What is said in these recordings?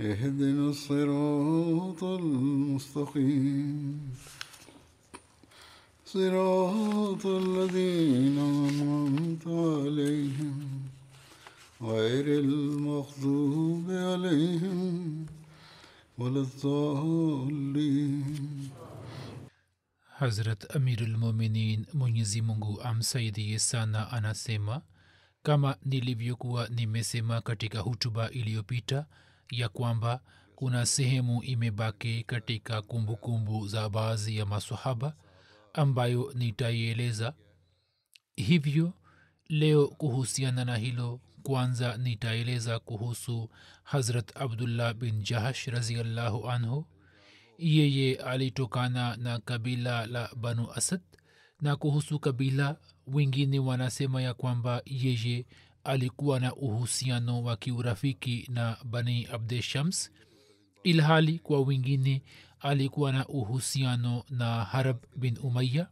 اهدنا الصراط المستقيم. صراط الذين أنعمت عليهم غير المغضوب عليهم ولا الضالين. حضرت أمير المؤمنين منيزي منغو أم سيدي يسانا أنا سيما كما نيليبيوكوا نيمسيما كتيكا هوتوبا إليوبيتا. Ya kwamba kuna sehemu imebaki katika kumbukumbu kumbu za baadhi ya masahaba ambayo nitaieleza. Hivyo leo kuhusiana na hilo kwanza nitaeleza kuhusu hazrat abdullah bin jahash raziallahu anhu. Yeye alitokana na kabila la banu asad na kuhusu kabila wengine wanasema ya kwamba yeye alikuwa na uhusiano wa kiurafiki na bani abde shams ilhali kwa wengine alikuwa na uhusiano na harab bin umaya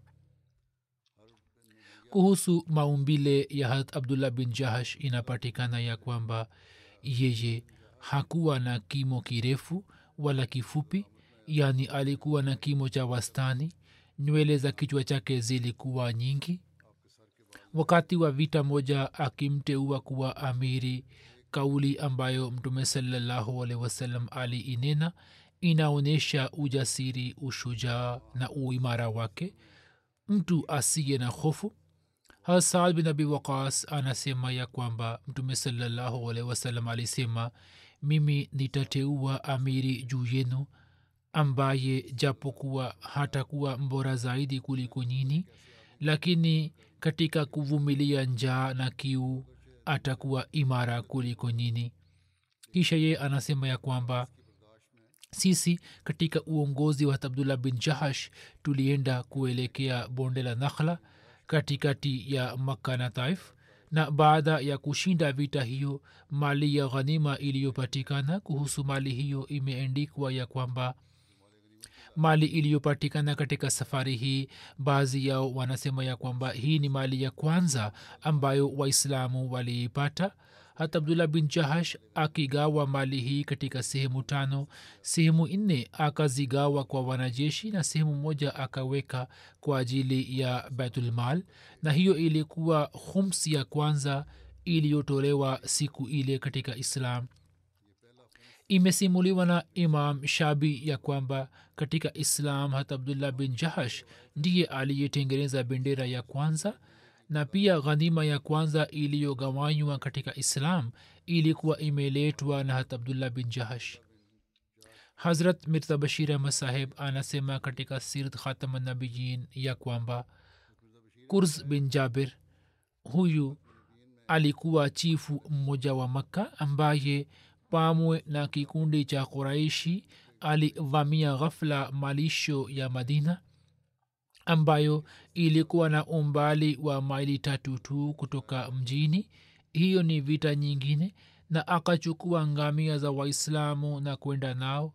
kuhusu maumbile ya harat abdullah bin jahash inapatikana ya kwamba yeye hakuwa na kimo kirefu wala kifupi yani alikuwa na kimo cha wastani nywele za kichwa chake zilikuwa nyingi wakati wa vita moja akimteua kuwa amiri. Kauli ambayo mtume salallahu alehi wasallam aliinena inaonyesha ujasiri ushujaa na uimara wake. Mtu asiye na hofu. Hasad bin abi waqas anasema ya kwamba mtume salallahu alehi wasallam alisema mimi nitateua amiri juu yenu ambaye japokuwa hatakuwa mbora zaidi kuliko nyini lakini katika kuvumilia njaa na kiu atakuwa imara kuliko nyini kisha yeye anasema ya kwamba sisi katika uongozi wa abdullah bin jahash tulienda kuelekea bonde la nakhla katikati ya makka na taif na baada ya kushinda vita hiyo mali ya ghanima iliyopatikana kuhusu mali hiyo imeendikwa ya kwamba mali iliyopatikana katika safari hii. Baadhi yao wanasema ya kwamba hii ni mali ya kwanza ambayo waislamu waliipata. Hata abdullah bin jahash akigawa mali hii katika sehemu tano sehemu nne akazigawa kwa wanajeshi na sehemu moja akaweka kwa ajili ya baitulmal na hiyo ilikuwa khums ya kwanza iliyotolewa siku ile katika islam imesimuliwa na imam shabi ya kwamba katika islam hata abdullah bin jahash ndiye aliyetengeneza bendera ya kwanza na pia ghanima ya kwanza iliyogawanywa katika islam ilikuwa imeletwa na hata abdullah bin jahash. Hazrat mirza bashir ahmad saheb anasema katika sirat khatamanabiyin ya kwamba kurz bin jabir huyu alikuwa chifu mmoja wa makka ambaye pamwe na kikundi cha quraishi alivamia ghafla malisho ya madina ambayo ilikuwa na umbali wa maili tatu tu kutoka mjini. Hiyo ni vita nyingine na akachukua ngamia za waislamu na kwenda nao.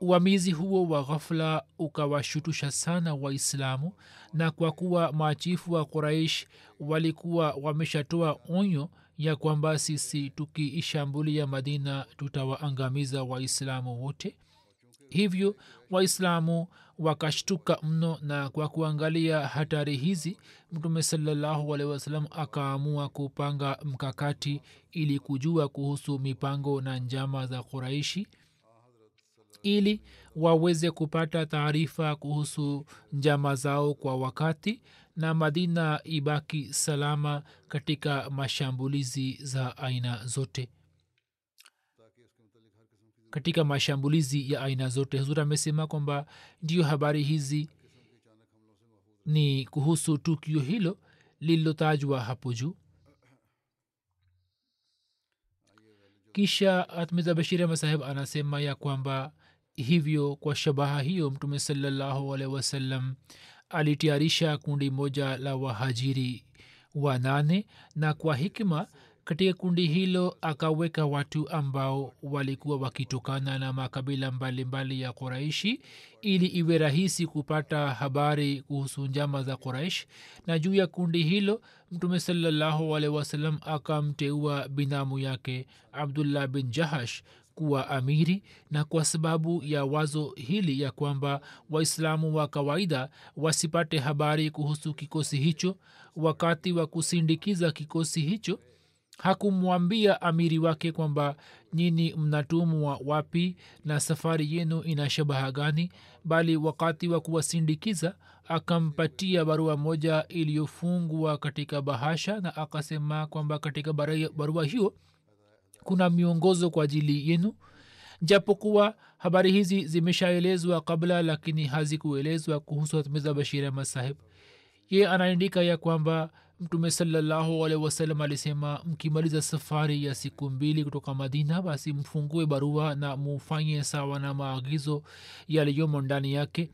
Uamizi huo wa ghafla ukawashutusha sana waislamu na kwa kuwa machifu wa quraish walikuwa wameshatoa onyo ya kwamba sisi tukiishambulia madina tutawaangamiza waislamu wote. Hivyo waislamu wakashtuka mno na kwa kuangalia hatari hizi mtume salallahu alehi wasalam akaamua kupanga mkakati ili kujua kuhusu mipango na njama za quraishi ili waweze kupata taarifa kuhusu njama zao kwa wakati na madina ibaki salama katika mashambulizi za aina zote. Katika mashambulizi ya aina zote huzur amesema kwamba ndio habari hizi ni kuhusu tukio hilo lililotajwa hapo juu. Kisha atmiza bashiri masahib anasema ya kwamba hivyo kwa shabaha hiyo mtume salallahu alehi wasallam alitayarisha kundi moja la wahajiri wa nane na kwa hikma katika kundi hilo akaweka watu ambao walikuwa wakitokana na makabila mbalimbali mbali ya quraishi ili iwe rahisi kupata habari kuhusu njama za quraish. Na juu ya kundi hilo mtume salallahu alehi wasallam akamteua binamu yake abdullah bin jahash kuwa amiri na kwa sababu ya wazo hili ya kwamba waislamu wa kawaida wasipate habari kuhusu kikosi hicho wakati wa kusindikiza kikosi hicho hakumwambia amiri wake kwamba nyini mnatumwa wapi na safari yenu ina shabaha gani? Bali wakati wa kuwasindikiza akampatia barua moja iliyofungwa katika bahasha na akasema kwamba katika barua hiyo kuna miongozo kwa ajili yenu? Japokuwa habari hizi zimeshaelezwa kabla lakini hazikuelezwa kuhusu hatmiza bashir ahmad sahib. Ye anaandika ya kwamba mtume salallahu alehi wasallam alisema mkimaliza safari ya siku mbili kutoka madina basi mfungue barua na mufanye sawa na maagizo yaliyomo ndani yake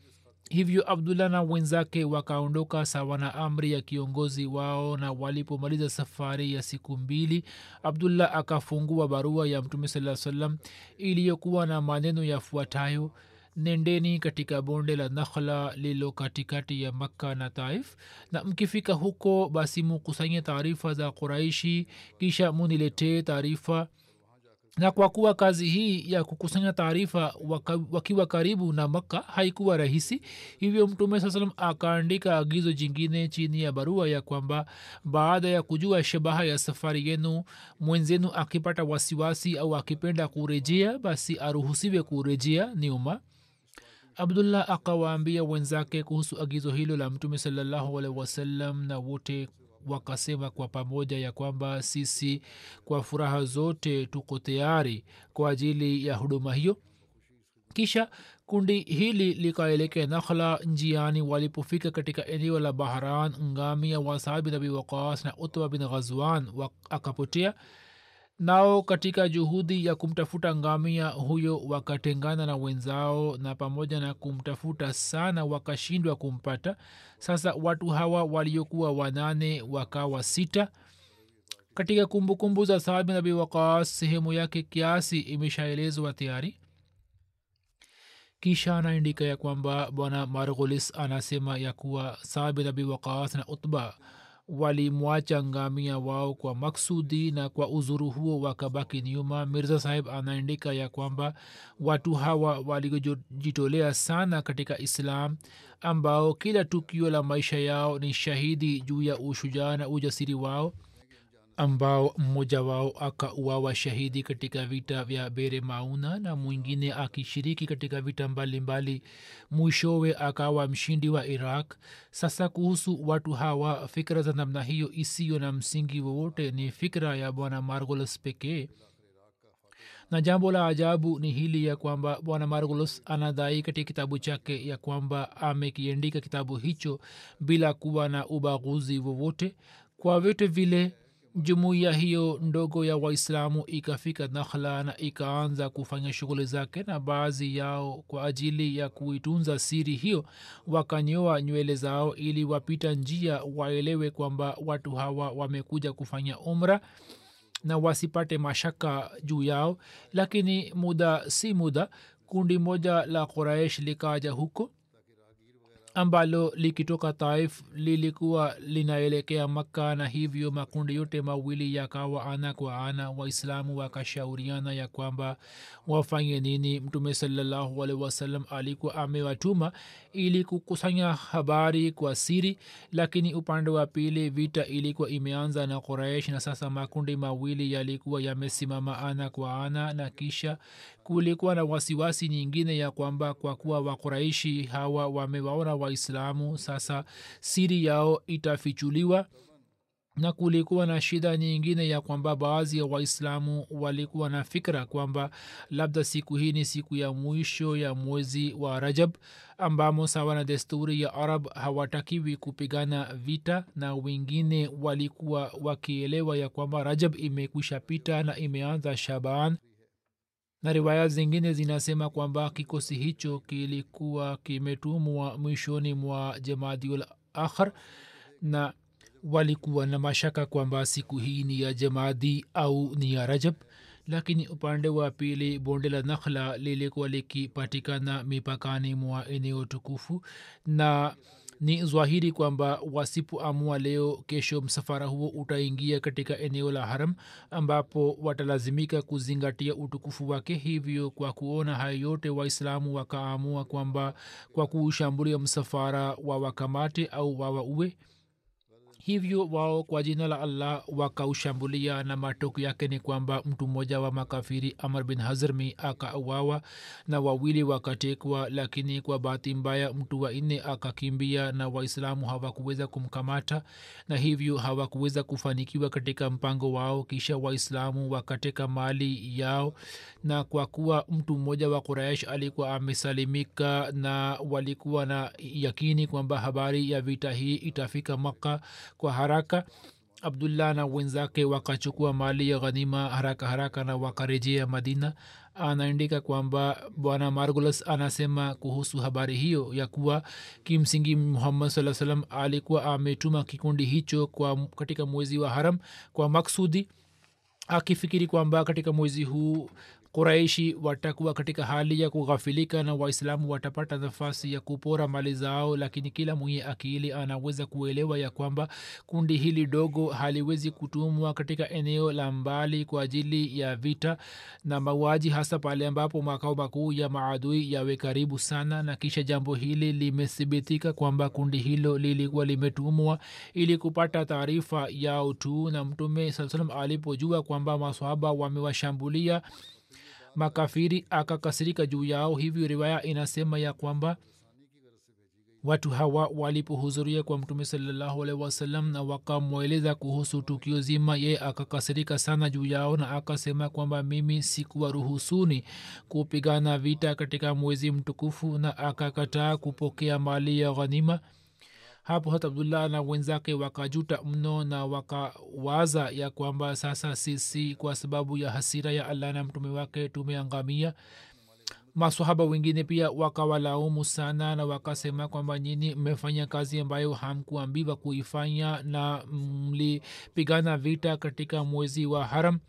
hivyo abdullah na wenzake wakaondoka sawa na amri ya kiongozi wao na walipomaliza safari ya siku mbili abdullah akafungua barua ya mtume saa salam iliyokuwa na maneno yafuatayo nendeni katika bonde la nakhla lilo katikati ya makka na taif na mkifika huko basi mukusanye taarifa za quraishi kisha muniletee taarifa na kwa kuwa kazi hii ya kukusanya taarifa wakiwa karibu na makka haikuwa rahisi hivyo mtume saa salam akaandika agizo jingine chini ya barua ya kwamba baada ya kujua shabaha ya safari yenu mwenzenu akipata wasiwasi au akipenda kurejea basi aruhusiwe kurejea nyuma abdullah akawaambia wenzake kuhusu agizo hilo la mtume salallahu wasallam na wote wakasema kwa pamoja ya kwamba sisi kwa furaha zote tuko tayari kwa ajili ya huduma hiyo. Kisha kundi hili likaelekea nakhla njiani walipofika katika eneo la bahran ngamia wa saad bin abi waqas na utba bin ghazwan akapotea nao katika juhudi ya kumtafuta ngamia huyo wakatengana na wenzao na pamoja na kumtafuta sana wakashindwa kumpata. Sasa watu hawa waliokuwa wanane wakawa sita. Katika kumbukumbu za saad bin abi sehemu yake kiasi imeshaelezwa tayari. Kisha anaandika ya kwamba bwana marghulis anasema ya kuwa saad bin abi na utba walimwacha ngamia wao kwa maksudi na kwa uzuru huo wakabaki nyuma. Mirza sahib anaandika ya kwamba watu hawa walijitolea sana katika islam ambao kila tukio la maisha yao ni shahidi juu ya ushujaa na ujasiri wao ambao mmoja wao akauawa shahidi katika vita vya bere mauna na mwingine akishiriki katika vita mbalimbali. Mwishowe akawa mshindi wa iraq. Sasa kuhusu watu hawa fikra za namna hiyo isiyo na msingi wowote ni fikra ya bwana margolos pekee. Na jambo la ajabu ni hili ya kwamba bwana margolos anadai katika kitabu chake ya kwamba amekiandika kitabu hicho bila kuwa na ubaguzi wowote. Kwa vyote vile jumuiya hiyo ndogo ya waislamu ikafika nakhla na ikaanza kufanya shughuli zake na baadhi yao kwa ajili ya kuitunza siri hiyo wakanyoa nywele zao ili wapita njia waelewe kwamba watu hawa wamekuja kufanya umra na wasipate mashaka juu yao. Lakini muda si muda kundi moja la quraish likaja huko ambalo likitoka taif lilikuwa linaelekea makka na hivyo makundi yote mawili yakawa ana kwa ana. Waislamu wakashauriana ya kwamba wafanye nini? Mtume salallahu alaihi wasallam alikuwa amewatuma ili kukusanya habari kwa siri lakini upande wa pili vita ilikuwa imeanza na quraish na sasa makundi mawili yalikuwa yamesimama ana kwa ana na kisha kulikuwa na wasiwasi nyingine ya kwamba kwa kuwa wakuraishi hawa wamewaona waislamu sasa siri yao itafichuliwa. Na kulikuwa na shida nyingine ya kwamba baadhi ya waislamu walikuwa na fikra kwamba labda siku hii ni siku ya mwisho ya mwezi wa rajab ambamo sawa na desturi ya arab hawatakiwi kupigana vita na wengine walikuwa wakielewa ya kwamba rajab imekwisha pita na imeanza shaban na riwaya zingine zinasema kwamba kikosi hicho kilikuwa kimetumwa mwishoni mwa jamaadiul akhar na walikuwa na mashaka kwamba siku hii ni ya jamaadi au ni ya rajab lakini upande wa pili bonde la nakhla lilikuwa likipatikana mipakani mwa eneo tukufu na ni zwahiri kwamba wasipoamua leo kesho msafara huo utaingia katika eneo la haram ambapo watalazimika kuzingatia utukufu wake. Hivyo kwa kuona hayo yote waislamu wakaamua kwamba kwa kuushambulia msafara wa wakamate au wawaue hivyo wao kwa jina la allah wakaushambulia na matoko yake ni kwamba mtu mmoja wa makafiri amr bin hazrmi akauawa na wawili wakatekwa lakini kwa bahati mbaya mtu wa nne akakimbia na waislamu hawakuweza kumkamata na hivyo hawakuweza kufanikiwa katika mpango wao kisha waislamu wakateka mali yao. Na kwa kuwa mtu mmoja wa quraish alikuwa amesalimika na walikuwa na yakini kwamba habari ya vita hii itafika makka kwa haraka. Abdullah na wenzake wakachukua mali ya ghanima haraka haraka na wakarejea madina. Anaandika kwamba bwana margulas anasema kuhusu habari hiyo ya kuwa kimsingi muhammad saa salam alikuwa ametuma kikundi hicho kwa katika mwezi wa haram kwa maksudi akifikiri kwamba katika mwezi huu quraishi watakuwa katika hali ya kughafilika na waislamu watapata nafasi ya kupora mali zao lakini kila mwenye akili anaweza kuelewa ya kwamba kundi hili dogo haliwezi kutumwa katika eneo la mbali kwa ajili ya vita na mauaji hasa pale ambapo makao makuu ya maadui yawe karibu sana na kisha jambo hili limethibitika kwamba kundi hilo lilikuwa limetumwa ili kupata taarifa yao tu. Na mtume saa salam alipojua kwamba maswahaba wamewashambulia makafiri akakasirika juu yao. Hivyo riwaya inasema ya kwamba watu hawa walipohudhuria kwa mtume salallahu na wakamweleza kuhusu tukio zima ye akakasirika sana juu yao na akasema kwamba mimi sikuwaruhusuni kupigana vita katika mwezi mtukufu na akakataa kupokea mali ya ghanima hapo hat abdullah na wenzake wakajuta mno na wakawaza ya kwamba sasa sisi kwa sababu ya hasira ya allah na mtume wake tumeangamia. Masahaba wengine pia wakawalaumu sana na wakasema kwamba nyini mmefanya kazi ambayo hamkuambiwa kuifanya na mlipigana vita katika mwezi wa haram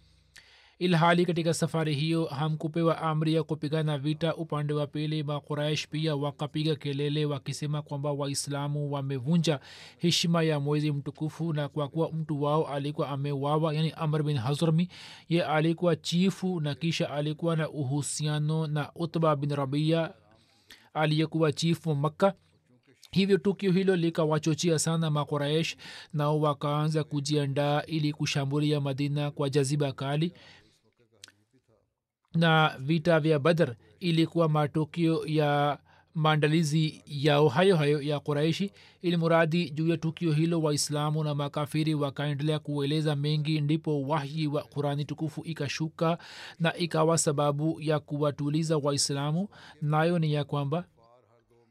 ilhali katika safari hiyo hamkupewa amri ya kupigana vita upande wa pili makuraish pia wakapiga kelele wakisema kwamba waislamu wamevunja heshima ya mwezi mtukufu na kwa kuwa mtu wao alikuwa amewawa yani amr bin hazrmi ye alikuwa chifu na kisha alikuwa na uhusiano na utba bin rabia aliyekuwa chifu makka. Hivyo tukio hilo likawachochea sana makuraish nao wakaanza kujiandaa ili kushambulia madina kwa jaziba kali na vita vya badr ilikuwa matukio ya maandalizi yao hayo hayo ya quraishi ili muradi juu ya tukio hilo waislamu na makafiri wakaendelea kueleza mengi ndipo wahyi wa qurani tukufu ikashuka na ikawa sababu ya kuwatuliza waislamu. Nayo ni ya kwamba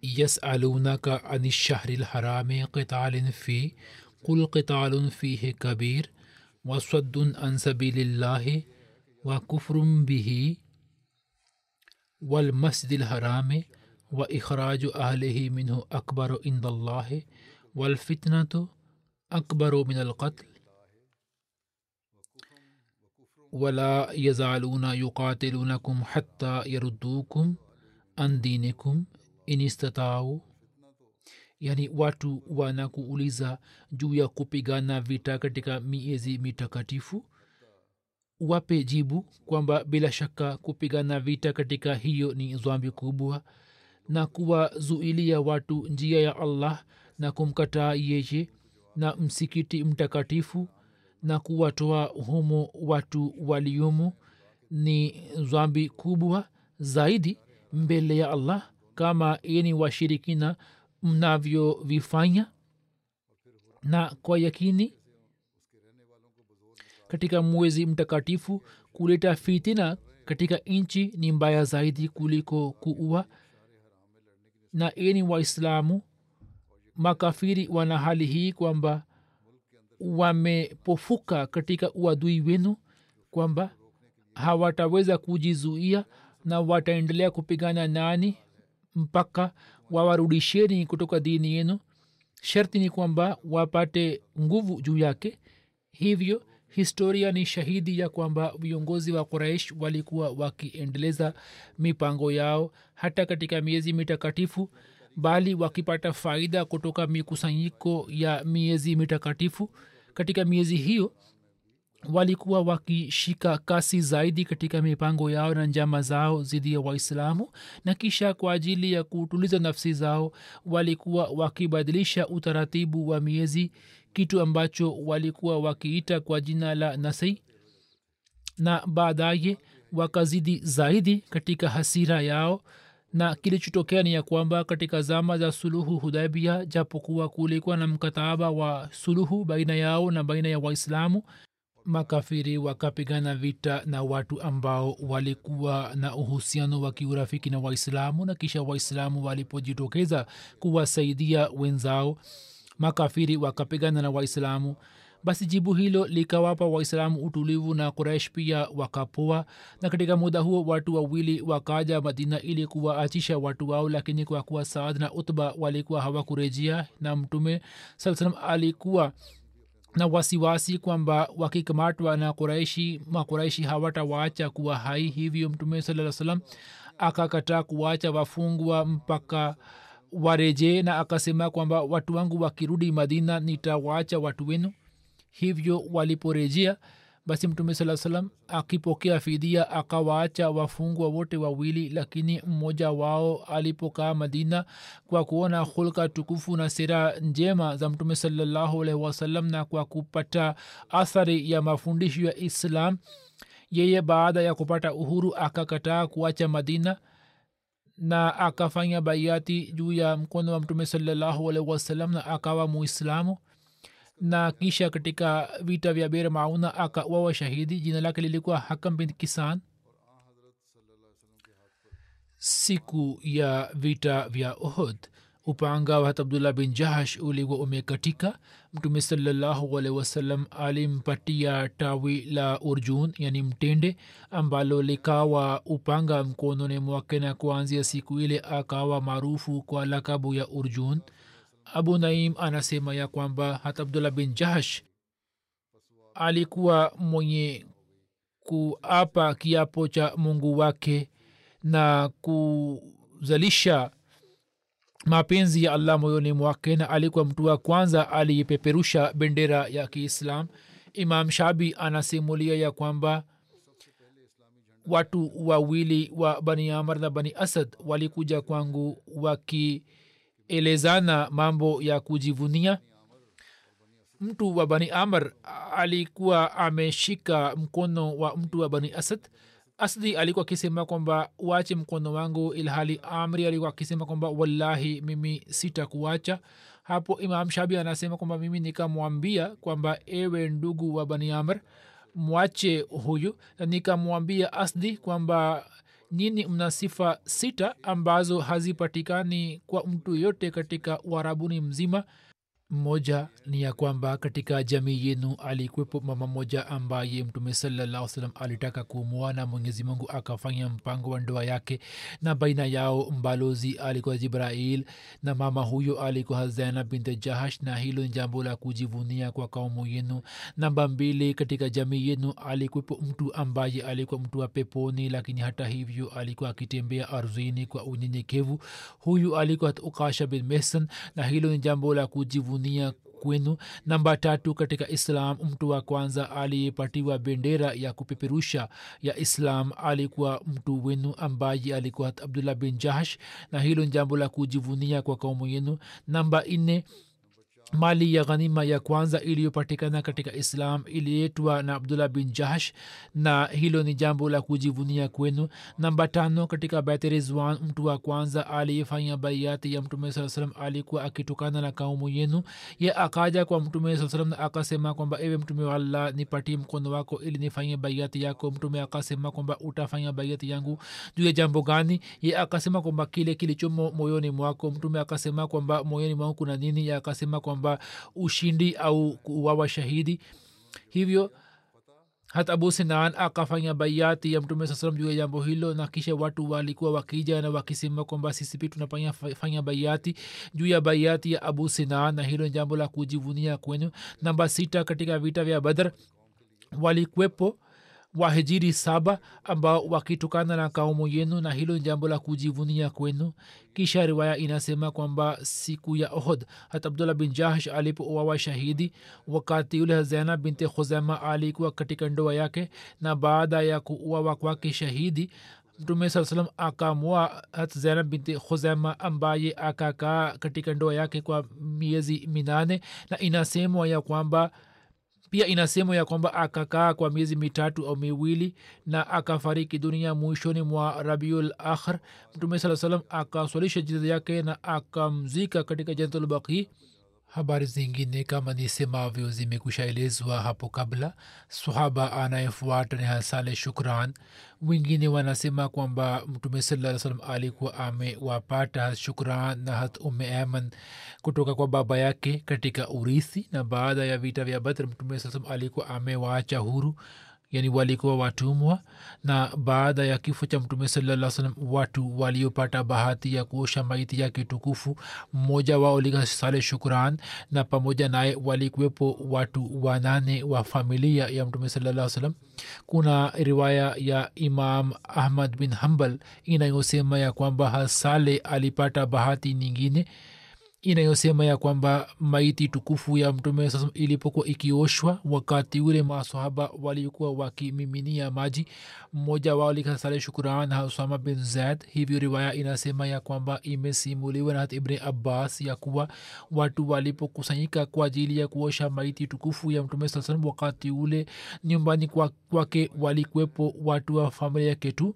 yasalunaka ani shahri lharami qitalin fi qul qitalun fihi kabir wasaddun an sabilillahi وكفر به والمسجد الحرام وإخراج أهله منه أكبر عند الله والفتنة أكبر من القتل. ولا يزالون يقاتلونكم حتى يردوكم عن دينكم إن استطاعوا. yani watu wanakuuliza juu ya kupigana vita katika miezi mitakatifu wape jibu kwamba bila shaka kupigana vita katika hiyo ni dhambi kubwa na kuwazuilia watu njia ya allah na kumkataa yeye na msikiti mtakatifu na kuwatoa humo watu waliomo ni dhambi kubwa zaidi mbele ya allah kama yeni washirikina mnavyovifanya. Na kwa yakini katika mwezi mtakatifu kuleta fitina katika nchi ni mbaya zaidi kuliko kuua. Na eni waislamu makafiri wana hali hii kwamba wamepofuka katika uadui wenu kwamba hawataweza kujizuia na wataendelea kupigana nani mpaka wawarudisheni kutoka dini yenu. Sharti ni kwamba wapate nguvu juu yake. Hivyo historia ni shahidi ya kwamba viongozi wa quraish walikuwa wakiendeleza mipango yao hata katika miezi mitakatifu bali wakipata faida kutoka mikusanyiko ya miezi mitakatifu. Katika miezi hiyo walikuwa wakishika kasi zaidi katika mipango yao na njama zao dhidi ya waislamu na kisha kwa ajili ya kutuliza nafsi zao walikuwa wakibadilisha utaratibu wa miezi kitu ambacho walikuwa wakiita kwa jina la nasei na baadaye wakazidi zaidi katika hasira yao. Na kilichotokea ni ya kwamba katika zama za suluhu hudaibia japokuwa kulikuwa na mkataba wa suluhu baina yao na baina ya waislamu makafiri wakapigana vita na watu ambao walikuwa na uhusiano wa kiurafiki na waislamu na kisha waislamu walipojitokeza kuwasaidia wenzao makafiri wakapigana na waislamu. Basi jibu hilo likawapa waislamu utulivu na kuraish pia wakapoa na katika muda huo watu wawili wakaja madina ili kuwaachisha watu wao lakini kwa kuwa saad na utba walikuwa hawakurejea na mtume saa alikuwa na wasiwasi kwamba wakikamatwa na kuraishi makuraishi hawatawaacha kuwa hai. Hivyo mtume saa salam akakataa kuwacha wafungwa mpaka warejee na akasema kwamba watu wangu wakirudi madina nitawaacha watu wenu. Hivyo waliporejea basi mtume saa salam akipokea fidia akawaacha wafungwa wote wawili lakini mmoja wao alipokaa madina kwa kuona hulka tukufu na sera njema za mtume salallahu wasalam na kwa kupata athari ya mafundisho ya islam yeye baada ya kupata uhuru akakataa kuacha madina na akafanya baiati juu ya mkono wa mtume salallahu alaihi wasallam na akawa muislamu. Na kisha katika vita vya ber mauna akawawa shahidi. Jina lake lilikuwa hakam bin kisan. Siku ya vita vya ohod upanga wa hat abdullah bin jahash ulikuwa umekatika. Mtume salallahu alaihi wasallam alimpatia tawi la urjun yani mtende ambalo likawa upanga mkononi mwake na kuanzia siku ile akawa maarufu kwa lakabu ya urjun. Abu naim anasema ya kwamba hata abdullah bin jahash alikuwa mwenye kuapa kiapo cha mungu wake na kuzalisha mapenzi ya allah moyoni mwake na alikuwa mtu wa kwanza aliyepeperusha bendera ya kiislam. Imam shabi anasimulia ya kwamba watu wawili wa bani amar na bani asad walikuja kwangu wakielezana mambo ya kujivunia. Mtu wa bani amr alikuwa ameshika mkono wa mtu wa bani asad asdi alikuwa akisema kwamba uache mkono wangu ilhali amri alikuwa akisema kwamba wallahi mimi sitakuacha. Hapo imam shabi anasema kwamba mimi nikamwambia kwamba ewe ndugu wa bani amr mwache huyu. Na nikamwambia asdi kwamba nini mna sifa sita ambazo hazipatikani kwa mtu yoyote katika uharabuni mzima mmoja ni ya kwamba katika jamii yenu alikwepo mama moja ambaye mtume salallahu alitaka kumwoa na mwenyezi mungu akafanya mpango wa ndoa yake na baina yao mbalozi alikuwa jibrail na mama huyo alikuwa zainab binte jahash na hilo ni jambo la kujivunia kwa kaumu yenu. Namba mbili katika jamii yenu alikwepo mtu ambaye alikuwa mtu wa peponi lakini hata hivyo alikuwa akitembea ardhini kwa unyenyekevu. Huyu alikuwa ukasha bin mehsan na hilo ni jambo la kujivunia kujivunia kwenu. Namba tatu katika islam mtu wa kwanza aliyepatiwa bendera ya kupeperusha ya islam alikuwa mtu wenu ambaye alikuwa abdullah bin jahsh na hilo ni jambo la kujivunia kwa kaumu yenu. Namba nne mali ya ghanima ya kwanza iliyopatikana katika islam iliyetwa na abdullah bin jahsh na hilo ni jambo la kujivunia kwenu. Namba tano katika bait rizwan mtu wa kwanza aliyefanya baiati ya mtume saa salam alikuwa akitokana na kaumu yenu. Ye akaja kwa mtume saa salam na akasema kwamba ewe mtume wa allah nipatie mkono wako ili nifanye baiati yako. Mtume akasema kwamba utafanya baiati yangu. Juu ya jambo gani? Ye akasema kwamba kile kilichomo moyoni mwako. Mtume akasema kwamba moyoni mwangu kuna nini? Ye akasema kwamba ushindi au kuuawa shahidi. Hivyo hata abu sinan akafanya baiati ya mtume saa salam juu ya jambo hilo na kisha watu walikuwa wakija na wakisema kwamba sisi pia tunafanya fanya baiati juu ya baiati ya abu sinan na hilo ni jambo la kujivunia kwenu. Namba sita katika vita vya badr walikwepo wahijiri saba ambao wakitokana na kaumu yenu na hilo jambo la kujivunia kwenu. Kisha riwaya inasema kwamba siku ya ohod hat abdullah bin jahsh alipouawa shahidi wakati yule zainab binti khuzama alikuwa katika ndoa yake na baada ya kuuawa kwake shahidi mtume saa salam akamua hat binti khuzama ambaye akakaa katika ndoa yake kwa miezi minane na inasemwa ya kwamba pia inasemwa ya kwamba akakaa kwa miezi mitatu au miwili na akafariki dunia mwishoni mwa rabiul akhir mtume saa salam akaswalisha jeneza yake na akamzika katika jantulbaqi habari zingine kama nisemavyo zimekushaelezwa hapo kabla. Sahaba anayefuata ni hasale shukran. Wengine wanasema kwamba mtume saa salam alikuwa amewapata shukran na hat ume aman kutoka kwa baba yake katika urithi na baada ya vita vya badr mtume saa salam alikuwa amewaacha huru yani walikuwa watumwa na baada ya kifo cha mtume salaa salam watu waliopata bahati ya kuosha maiti yake tukufu mmoja wao likasale shukran na pamoja naye walikuwepo watu wanane wa familia ya mtume salaa salam kuna riwaya ya imam ahmad bin hambal inayosema ya kwamba hasale alipata bahati nyingine inayosema ya kwamba maiti tukufu ya mtume sasa ilipokuwa ikioshwa wakati ule masahaba walikuwa wakimiminia maji mmoja wao likasale shukuran usama bin zaid. Hivyo riwaya inasema ya kwamba imesimuliwa na ibni abbas ya kuwa watu walipokusanyika kwa ajili ya kuosha maiti tukufu ya mtume saa wakati ule nyumbani kwake kwa walikuwepo watu wa familia yake tu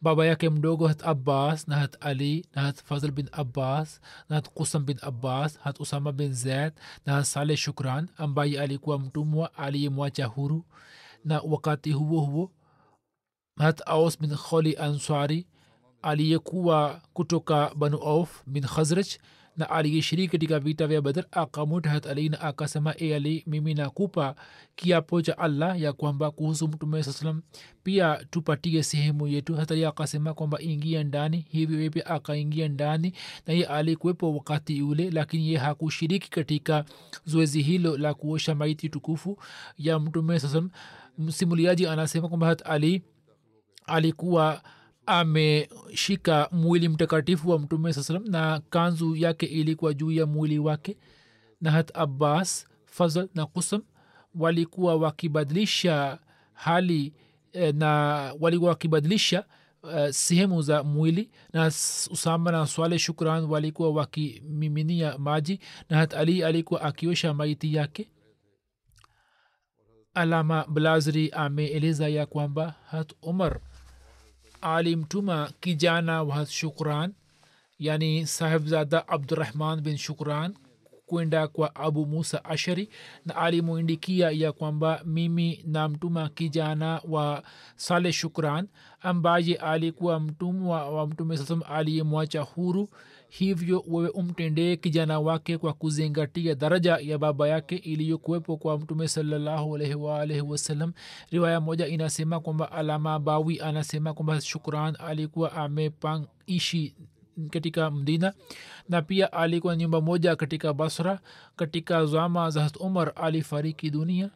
baba yake mdogo hat abbas na hat ali na hat fazl bin abbas na hat kusam bin abbas hat usama bin zaid na hat saleh shukran ambaye alikuwa mtumwa aliyemwacha huru. Na wakati huo huo hat aus bin kholi answari aliyekuwa kutoka banu auf bin khazraj na aliyeshiriki katika vita vya badr akamwita hat ali na akasema e ali mimi nakupa kiapo cha allah ya kwamba kuhusu mtume saa salam pia tupatie sehemu yetu. Hatali akasema kwamba ingia ndani. Hivyo ye akaingia ndani na ye alikuwepo wakati ule lakini ye hakushiriki katika zoezi hilo la kuosha maiti tukufu ya mtume saa salam msimuliaji anasema kwamba hat ali alikuwa ameshika mwili mtakatifu wa mtume saa salam na kanzu yake ilikuwa juu ya mwili wake. Na hat abbas fazl na kusam walikuwa wakibadilisha hali na walikuwa wakibadilisha uh, sehemu za mwili. Na usama na swale shukran walikuwa wakimiminia maji. Na hat ali alikuwa akiosha maiti yake. Alama blazri ameeleza ya kwamba hat umar alimtuma kijana wa shukran yani sahibzada abdurahman bin shukran kwenda kwa abu musa ashari na alimuindikia ya kwamba mimi namtuma kijana wa sale shukran ambaye alikuwa mtumwa wa mtume sasam aliyemwacha huru hivyo wewe umtendee kijana wake kwa kuzingatia daraja ya baba yake iliyokuwepo kwa mtume salallahu wasalam riwaya moja inasema kwamba alama bawi anasema kwamba shukran alikuwa amepaishi katika mdina na pia alikuwa nyumba moja katika basra. Katika zama za umar alifariki dunia.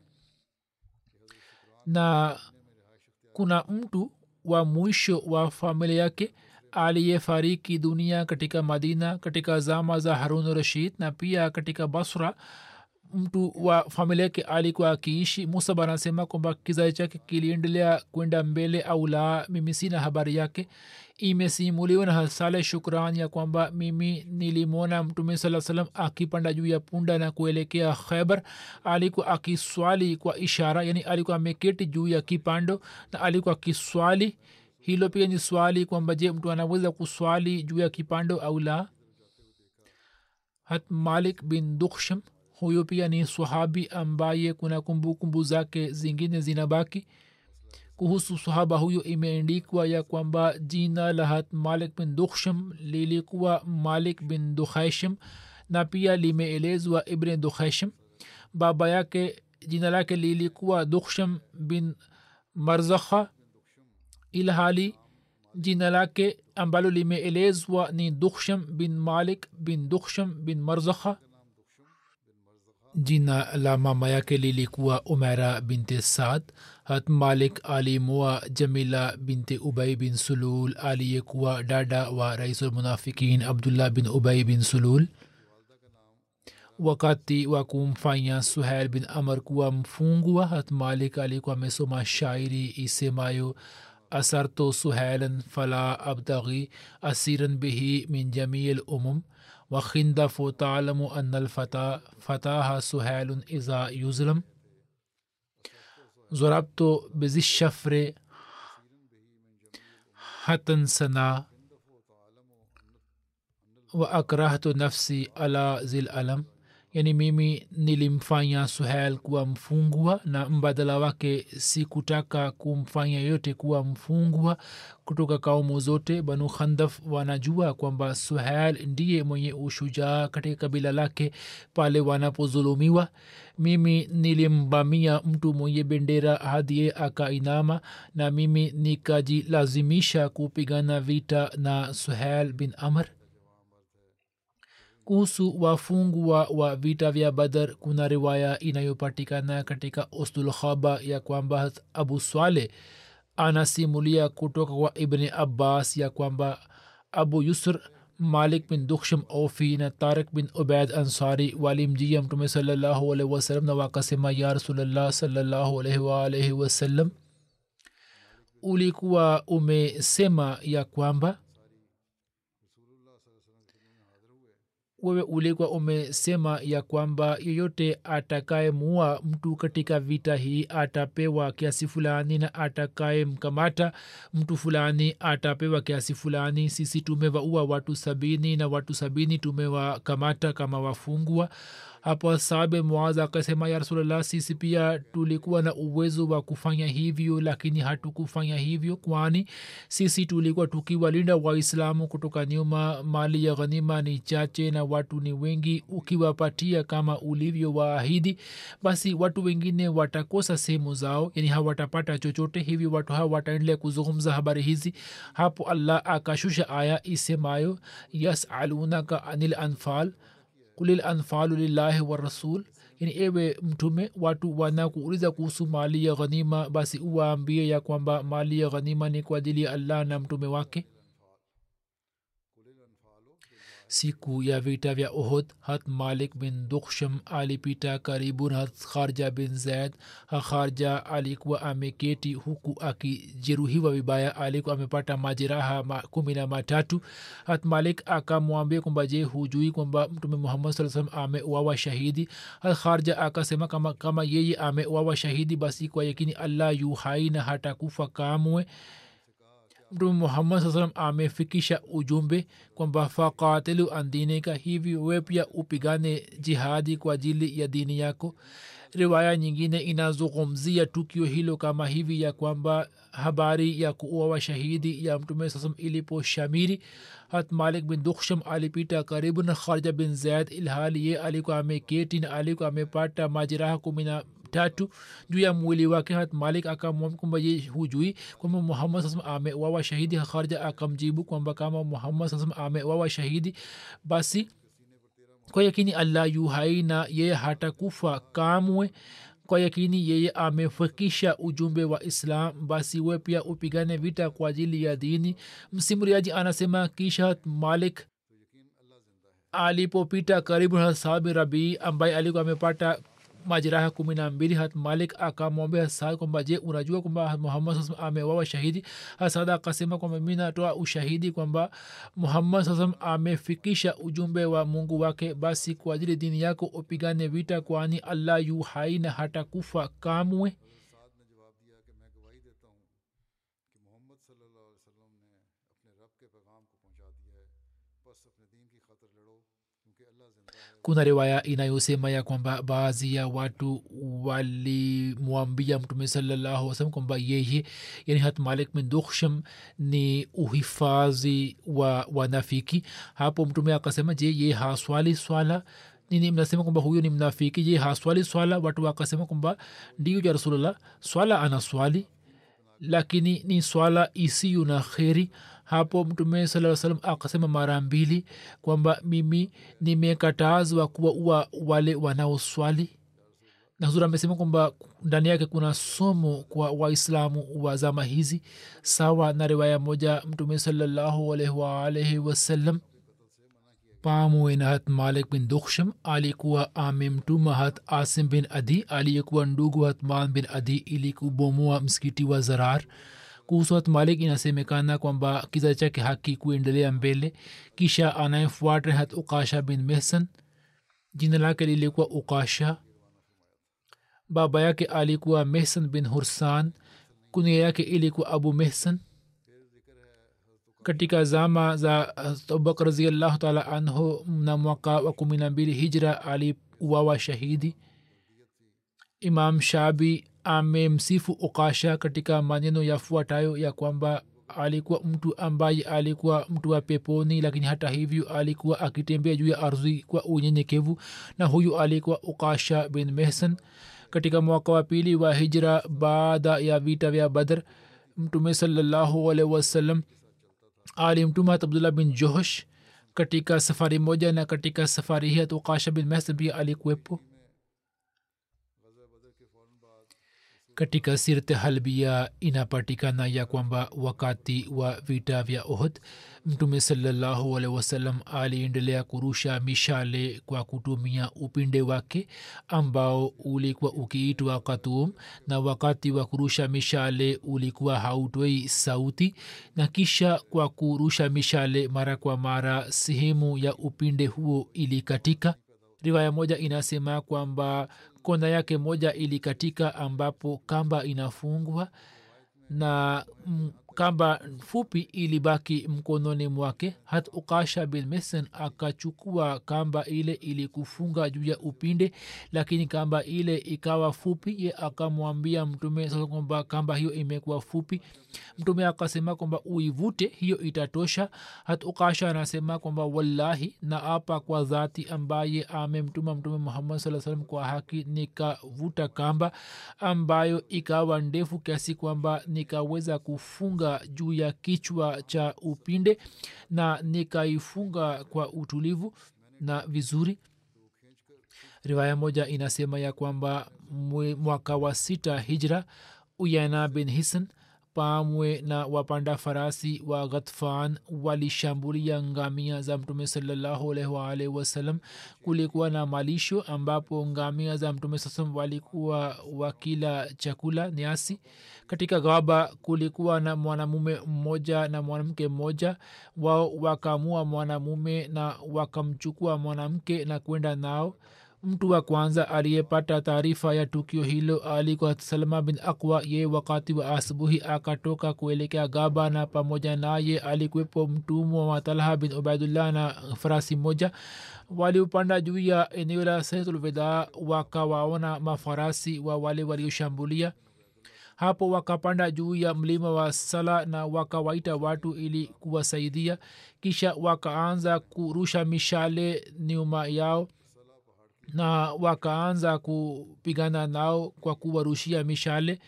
Na kuna mtu wa mwisho wa familia yake aliyefariki dunia katika madina katika zama za harun rashid na pia katika basra mtu wa familia yake alikuwa akiishi musab anasema kwamba kizazi chake kiliendelea kwenda mbele au la mimi sina habari yake imesimuliwa na hasale shukran ya kwamba mimi nilimwona mtume saa salam akipanda juu ya punda na kuelekea khaibar alikuwa akiswali kwa ishara yani alikuwa ameketi juu ya kipando na alikuwa akiswali hilo pia ni swali kwamba je mtu anaweza kuswali juu ya kipando au la? Hat malik bin duksham huyo pia ni swahabi ambaye kuna kumbukumbu kumbu zake zingine zinabaki. Kuhusu sahaba huyo imeandikwa ya kwamba jina la hat malik bin duksham lilikuwa malik bin dukhaisham na pia limeelezwa ibn dukhaisham baba yake jina lake lilikuwa duksham bin marzakha ilhali jina lake ambalo limeelezwa ni duksham bin malik bin duksham bin marzakha. Jina la mama yake lilikuwa umera binte saad. Hat malik alimua jamila binte ubai bin sulul aliyekuwa dada wa raisulmunafikin abdullah bin ubai bin sulul. Wakati wa kumfanya suhail bin amr kuwa mfungwa hat malik alikuwa amesoma shairi isemayo asarto suhailan fala abtaghi asiran bihi min jamii lumum وخندف تعلم أن الفتى فتاها سهيل إذا يظلم. ضربت بذي الشفر حتى سنا وأكرهت نفسي على ذي الألم. Yani mimi nilimfanya suhel kuwa mfungwa na mbadala wake sikutaka kumfanya yote kuwa mfungwa. Kutoka kaumu zote banu khandaf wanajua kwamba suhel ndiye mwenye ushujaa katika kabila lake pale wanapozulumiwa. Mimi nilimbamia mtu mwenye bendera hadiye akainama na mimi nikajilazimisha kupigana vita na suhel bin amr kuhusu wafungwa wa vita vya badar kuna riwaya inayopatikana katika usdulkhaba ya kwamba abu swale anasimulia kutoka kwa ibni abbas ya kwamba abu yusr malik bin duksham ofi na tarik bin ubaid ansari walimjia mtume salallahu alaihi wasallam na wakasema ya rasulllah salallahu alaihi waalaihi wasallam ulikuwa umesema ya kwamba wewe ulikuwa umesema ya kwamba yeyote atakayemua mtu katika vita hii atapewa kiasi fulani na atakayemkamata mtu fulani atapewa kiasi fulani. Sisi tumewaua watu sabini na watu sabini tumewakamata kama wafungwa hapo sabe mwaza akasema ya rasulllah sisi pia tulikuwa na uwezo wa kufanya hivyo lakini hatukufanya hivyo kwani sisi tulikuwa tukiwalinda waislamu kutoka nyuma. Mali ya ghanima ni chache na watu ni wengi ukiwapatia kama ulivyo waahidi basi watu wengine watakosa sehemu zao yani hawatapata chochote hivyo watu hawa wataendelea kuzungumza habari hizi. Hapo allah akashusha aya isemayo yasalunaka anil anfal kulil anfalu lillahi warasul yani ewe mtume watu wanakuuliza kuhusu mali ya ghanima basi uwaambie ya kwamba mali ya ghanima ni kwa ajili ya allah na mtume wake siku ya vita vya uhud hat malik bin duksham alipita karibu na hat kharja bin zaid. Ha kharja alikuwa ameketi huku akijeruhiwa vibaya. Alikuwa amepata majeraha ma, kumi na matatu. Hat malik akamwambia kwamba je hujui kwamba mtume muhammad saa salam ameuawa shahidi? Hat kharja akasema kama, kama yeye ameuawa shahidi basi kwa yakini allah yuhai na hatakufa kamwe mtume muhammad saa salam amefikisha ujumbe kwamba fakatilu andinika hivi we pia upigane jihadi kwa ajili ya dini yako. Riwaya nyingine inazungumzia tukio hilo kama hivi ya kwamba habari ya kuuawa shahidi ya mtume sasam ilipo shamiri hat malik bin duksham alipita karibu na kharja bin zaid ilhali ye alikuwa ameketi na alikuwa amepata majeraha kumi na tatu juu ya mwili wake hat malik akamwambia kwamba ye hujui kwamba muhammad sasam amewawa shahidi? Kharja akamjibu kwamba kama muhammad sasam amewawa shahidi basi kwa yakini allah yu hai na yeye hatakufa kamwe. Kwa yakini yeye amefikisha ujumbe wa islam basi we pia upigane vita kwa ajili ya dini. Msimuriaji anasema kisha malik alipopita karibu na sabi rabii ambaye alikuwa amepata majeraha kumi na mbili. Hat malik akamwambia saad kwamba je unajua kwamba muhammad sasam amewawa shahidi? Hasad akasema kwamba mi natoa ushahidi kwamba muhammad sasam amefikisha ujumbe wa mungu wake. Basi kwa ajili dini yako upigane vita kwani allah yu hai na hata kufa kamwe kuna riwaya inayosema ya kwamba baadhi ya watu walimwambia mtume salallahu wasalam kwamba yeye yani hat malik min dukhsham ni uhifadhi wa wanafiki. Hapo mtume akasema je ye haswali swala? Nini mnasema kwamba huyo ni mnafiki? Je haswali swala? Watu wakasema kwamba ndiyo ja rasulllah swala ana swali lakini ni swala isiyo na kheri hapo mtume saa salam akasema mara mbili kwamba mimi nimekatazwa kuwa ua wale wanaoswali. Na huzur amesema kwamba ndani yake kuna somo kwa waislamu wa zama hizi sawa na riwaya moja mtume salallahu alaihi waalaihi hat malik bin dukhsham alikuwa amemtuma hat asim bin adi aliyekuwa ndugu hatman bin adi ili kubomoa msikiti wa zarar kuhusu malik inasemekana kwamba kiza chake haki kuendelea mbele. Kisha anayefuata hat ukasha bin mehsan jina lake lilikuwa ukasha. Baba yake alikuwa mehsan bin hursan kunia yake ilikuwa abu mehsan. Katika zama za abubakar raziallahu taala anhu na mwaka wa kumi na mbili hijra aliuawa shahidi imam shabi amemsifu ukasha katika maneno yafuatayo ya kwamba alikuwa mtu ambaye alikuwa mtu wa peponi lakini hata hivyo alikuwa akitembea juu ya ardhi kwa unyenyekevu na huyu alikuwa ukasha bin mehsan. Katika mwaka wa pili wa hijra baada ya vita vya badr mtume salallahu alaihi alimtuma abdullah bin johosh katika safari moja na katika safari hii ukasha bin mehsan pia alikuwepo katika sirte halbia inapatikana ya kwamba wakati wa vita vya ohd mtume salllahu alehi wasallam aliendelea kurusha mishale kwa kutumia upinde wake ambao ulikuwa ukiitwa katum na wakati wa kurusha mishale ulikuwa hautoi sauti na kisha kwa kurusha mishale mara kwa mara sehemu ya upinde huo ilikatika. Riwaya moja inasema kwamba kona yake moja ilikatika ambapo kamba inafungwa na kamba fupi ilibaki mkononi mwake. Hat ukasha bin mesen akachukua kamba ile ili kufunga juu ya upinde lakini kamba ile ikawa fupi. Ye akamwambia mtume sasa kwamba kamba hiyo imekuwa fupi. Mtume akasema kwamba uivute hiyo itatosha. Hat ukasha anasema kwamba wallahi na apa kwa dhati ambaye amemtuma mtume muhammad saa salam kwa haki nikavuta kamba ambayo ikawa ndefu kiasi kwamba nikaweza kufunga juu ya kichwa cha upinde na nikaifunga kwa utulivu na vizuri. Riwaya moja inasema ya kwamba mwaka wa sita hijra uyana bin hisan pamwe na wapanda farasi wa ghatfan walishambulia ngamia za mtume salallahu wasalam kulikuwa na malisho ambapo ngamia za mtume sasam walikuwa wakila chakula nyasi. Katika ghaba kulikuwa na mwanamume mmoja na mwanamke mmoja. Wao wakamua mwanamume na wakamchukua mwanamke na kwenda nao mtu wa kwanza aliyepata taarifa ya tukio hilo alikuwa salma bin akwa ye wakati wa asubuhi akatoka kuelekea gaba na pamoja naye alikuwepo mtumwa wa talha bin ubaidullah na farasi moja. Waliupanda juu ya eneo la saitulvida wakawaona mafarasi wa wale walioshambulia. Hapo wakapanda juu ya mlima wa sala na wakawaita watu ili kuwasaidia. Kisha wakaanza kurusha mishale nyuma yao na wakaanza kupigana nao kwa kuwarushia mishale.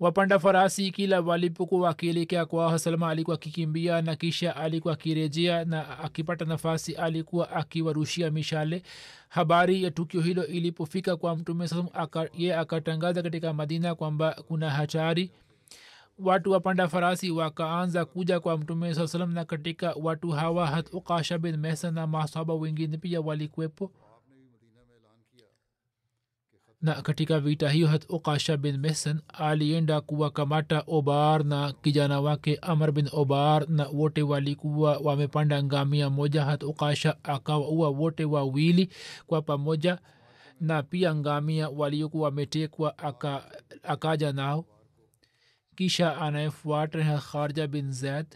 Wapanda farasi kila walipokuwa wakielekea kwao salma alikuwa akikimbia na kisha alikuwa akirejea na akipata nafasi alikuwa akiwarushia mishale. Habari ya tukio hilo ilipofika kwa mtume aka, ye akatangaza katika madina kwamba kuna hatari. Watu wapanda farasi wakaanza kuja kwa mtume saa salam na katika watu hawa hat ukasha bin mehsan na masahaba wengine pia walikuwepo na katika vita hiyo hat ukasha bin mehsan alienda kuwakamata obar na kijana wake amr bin obar na wote walikuwa wamepanda ngamia moja. Hat ukasha akawaua wote wawili kwa pamoja na pia ngamia waliokuwa wametekwa aka, akaja nao. Kisha anayefuata ni kharja bin zaid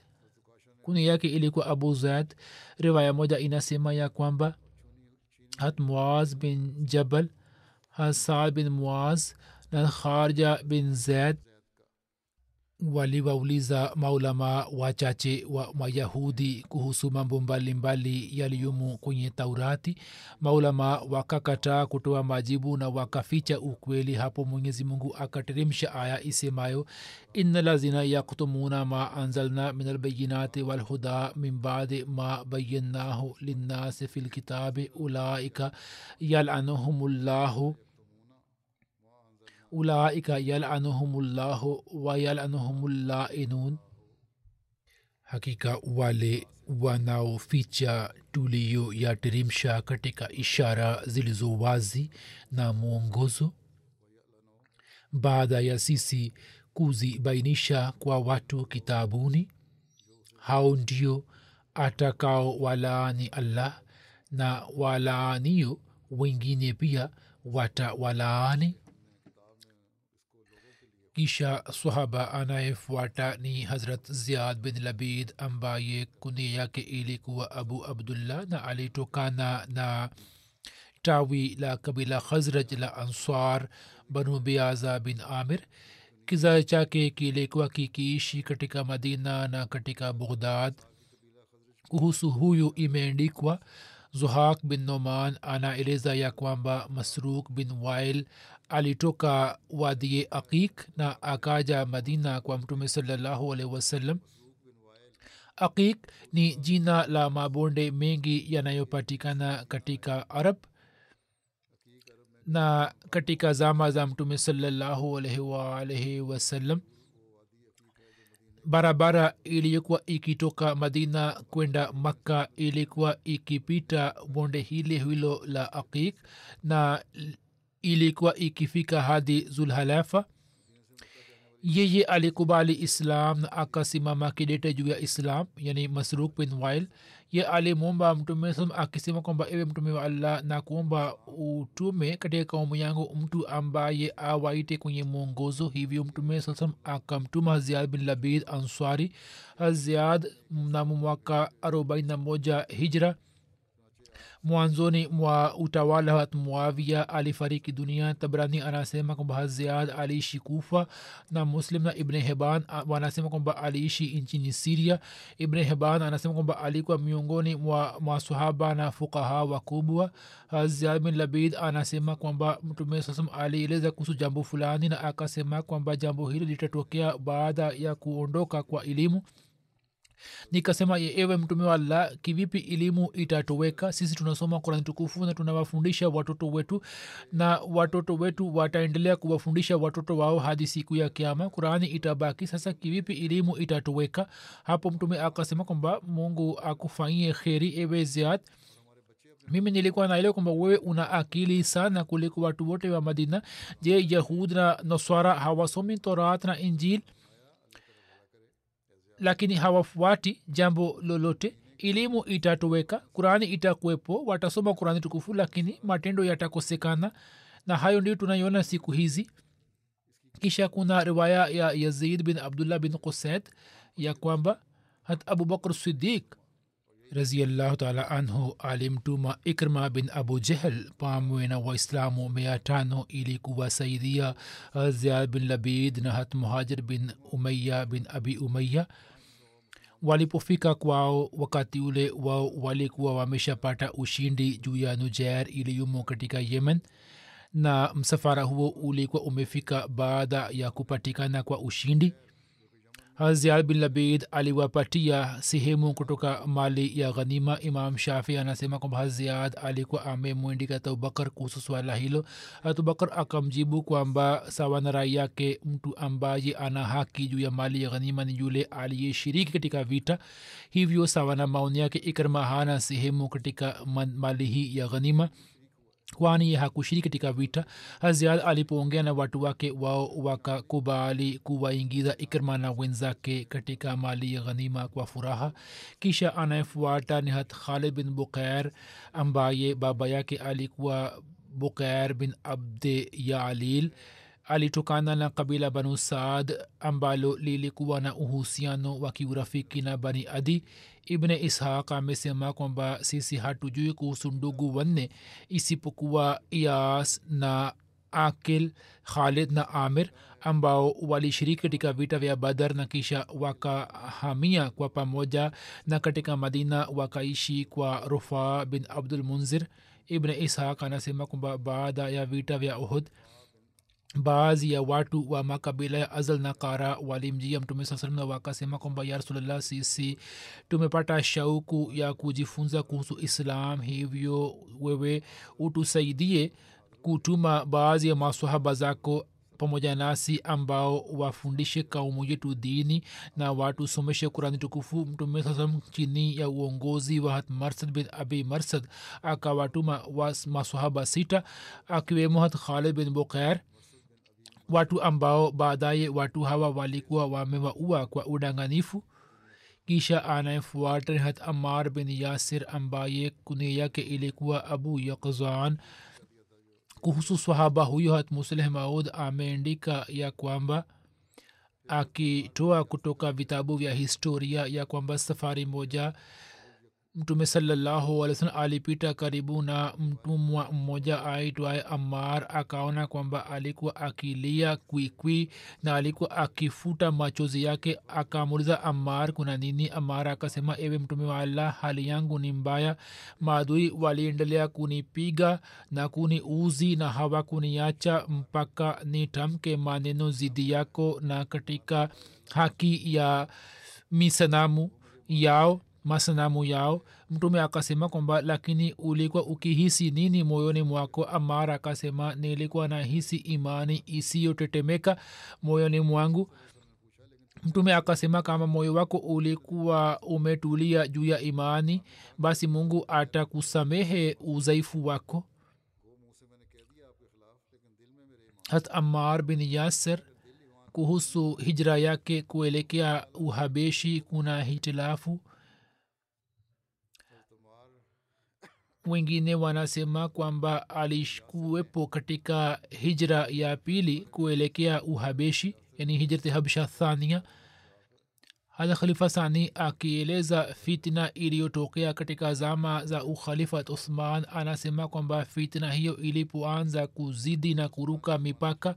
kuni yake ilikuwa abu zaid. Riwaya moja inasema ya kwamba hat muaz bin jabal hasad bin muaz na kharja bin zaid waliwauliza maulama wachache wa mayahudi kuhusu mambo mbalimbali yaliyomo kwenye taurati. Maulama wakakataa kutoa majibu na wakaficha ukweli. Hapo mwenyezi mungu akateremsha aya isemayo ina lazina yaktumuna ma anzalna min albayinati walhuda min badi ma bayannahu linnasi fi lkitabi ulaika yalanuhumullahu ulaika yalanuhumullahu wayalanuhumullainun hakika wale wanaoficha tulio yateremsha katika ishara zilizo wazi na mwongozo. Baada ya sisi kuzibainisha kwa watu kitabuni hao ndio atakao walaani allah na walaanio wengine pia watawalaani kisha sahaba anayefuata ni hazrat ziad bin labid ambaye kuni yake ilikuwa abu abdullah na alitokana na tawi la kabila khazraj la ansar banu biaza bin amir kizazi chake kilikuwa kikiishi katika madina na katika bughdad kuhusu huyu imeandikwa zuhak bin noman anaeleza ya kwamba masruk bin wail alitoka wadie aqiq na akaja madina kwa mtume salallahu alaihi wasallam. Aqiq ni jina la mabonde mengi yanayopatikana katika arab na katika zama za mtume salallahu alaihi waalaihi wasallam. Barabara iliyokuwa ikitoka madina kwenda makka ilikuwa ikipita bonde hili hilo la aqiq na ilikuwa ikifika hadi zulhalafa. Yeye alikubali islam na akasimama kidete juu ya islam yani masruk bin wail. Ye alimwomba mtume sam akisema kwamba ewe mtume wa allah na kuomba utume katika kaumu yangu mtu ambaye awaite kwenye mwongozo. Hivyo mtume saa salam akamtuma ziad bin labid answari ziad mnamo mwaka arobaini na moja hijra mwanzoni mwa utawala wa muavia alifariki dunia tabrani anasema kwamba haziad aliishi kufa na muslim na ibne heban wanasema kwamba aliishi nchini siria ibne heban anasema kwamba alikuwa miongoni mwa masahaba na fukaha wakubwa. Haziad bin labid anasema kwamba mtume sasam alieleza kuhusu jambo fulani na akasema kwamba jambo hili litatokea baada ya kuondoka kwa elimu nikasema ewe mtume wa allah kivipi elimu itatoweka? Sisi tunasoma kurani tukufu na tunawafundisha watoto wetu na watoto wetu wataendelea kuwafundisha watoto wao hadi siku ya kiama kurani itabaki. Sasa kivipi elimu itatoweka? Hapo mtume akasema kwamba mungu akufanyie kheri ewe ziad mimi nilikuwa naelewa kwamba wewe una akili sana kuliko watu wote wa madina. Je yahud na naswara hawasomi torat na injil lakini hawafuati jambo lolote. Elimu itatoweka kurani itakuwepo watasoma kurani tukufu lakini matendo yatakosekana. Na hayo ndio tunaiona siku hizi. Kisha kuna riwaya ya yazid bin abdullah bin qusaid ya kwamba hata abubakr sidik raziallahu taala anhu alimtuma ikrma bin abu jehl pamwe na waislamu mia tano ili kuwasaidia ziad bin labid na hat muhajir bin umaya bin abi umaya walipofika kwao wakati ule wao walikuwa wameshapata ushindi juu ya nujair iliyumo katika yemen. Na msafara huo ulikuwa umefika baada ya kupatikana kwa ushindi haziad bin labid aliwapatia sehemu kutoka mali ya ghanima. Imam shafi anasema kwamba haziad alikuwa amemwendika abubakar kuhusu swala hilo. Abubakar akamjibu kwamba sawa na rai yake mtu ambaye ana haki juu ya mali ya ghanima ni yule aliyeshiriki katika vita. Hivyo sawa na maoni yake ikrma hana sehemu katika mali hii ya ghanima kwani hakushiriki katika vita. Haziad alipoongea na watu wake wao wakakubali kuwaingiza ikrma na wenzake katika mali ya ghanima kwa furaha. Kisha anayefuata ni hat khalid bin bukair ambaye baba yake alikuwa bukair bin abde yalil. Alitokana na kabila banu saad ambalo lilikuwa na uhusiano wa kiurafiki na bani adi ibne ishaq amesema kwamba sisi hatujui kuhusu ndugu wanne isipokuwa yas na akil khalid na amir ambao walishiriki katika vita vya badar na kisha wakahamia kwa pamoja na katika madina wakaishi kwa rufaa bin abdul munzir. Ibne ishaq anasema kwamba baada ya vita vya uhud baadhi ya watu wa makabila ya azal na kara walimjia mtume saa salam na wakasema kwamba ya rasulllah sisi tumepata shauku ya kujifunza kuhusu islam hivyo wewe utusaidie kutuma baadhi ya maswahaba zako pamoja nasi ambao wafundishe kaumu yetu dini na watusomeshe kurani tukufu. Mtume sasam chini ya uongozi wa hat marsad bin abi marsad akawatuma maswahaba sita akiwemo hat khalid bin bukair watu ambao baadaye watu hawa walikuwa wamewaua kwa udanganifu kisha anayefuata hat amar bin yasir ambaye kunia yake ilikuwa abu yakzan kuhusu swahaba huyo hat musleh maud ameandika ya kwamba akitoa kutoka vitabu vya historia ya kwamba safari moja mtume salallahu alih alipita karibu na mtumwa mmoja aitwaye amar akaona kwamba alikuwa akilia kwikwi na alikuwa akifuta machozi yake. Akamuliza amar kuna nini? Amar akasema ewe mtume wa allah hali yangu ni mbaya. Maadui waliendelea kunipiga na kuniuzi na hawakuniacha mpaka nitamke maneno zidi yako na katika haki ya misanamu yao masanamu yao. Mtume akasema kwamba lakini ulikuwa ukihisi nini moyoni mwako? Amara akasema nilikuwa nahisi imani isiyotetemeka moyoni mwangu. Mtume akasema kama moyo wako ulikuwa umetulia juu ya imani basi mungu atakusamehe udhaifu wako. Hat amar bin yasir kuhusu hijra yake kuelekea uhabeshi kuna hitilafu wengine wanasema kwamba alikuwepo katika hijra ya pili kuelekea uhabeshi yani hijrati habsha thania. Hata khalifa sani akieleza fitna iliyotokea katika zama za ukhalifat uthman anasema kwamba fitna hiyo ilipoanza kuzidi na kuruka mipaka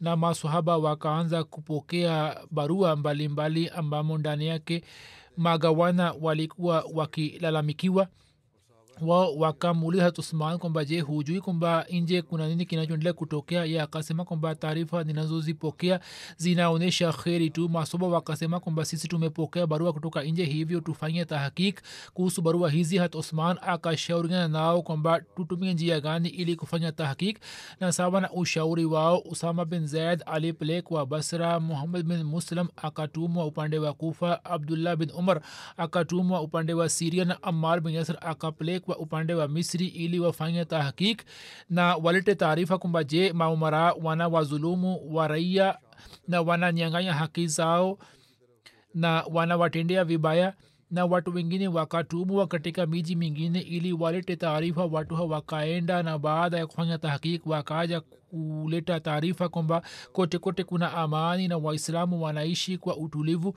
na masahaba wakaanza kupokea barua mbalimbali ambamo ndani yake magawana walikuwa wakilalamikiwa wao wakamuuliza usman kwamba je hujui kwamba nje kuna nini kinachoendelea kutokea? Ye akasema kwamba taarifa ninazozipokea zinaonyesha kheri tu. Masoba wakasema kwamba sisi tumepokea barua kutoka nje hivyo tufanye tahakik kuhusu barua hizi. Hat usman akashauriana nao kwamba tutumie njia gani ili kufanya tahakik na sawa na ushauri wao usama bin zaid alipelekwa basra. Muhammad bin muslim akatumwa upande wa kufa. Abdullah bin umar akatumwa upande wa siria na ammar bin yasr akapelekwa kupelekwa upande wa misri ili wafanye tahkik na walete taarifa kwamba je maumara wana wazulumu wa raia na wananyanganya haki zao na wanawatendea vibaya na watu wengine wakatumwa katika miji mingine ili walete taarifa watu hao wakaenda na baada ya kufanya tahkik wakaja kuleta taarifa kwamba kote kote kuna amani na waislamu wanaishi kwa utulivu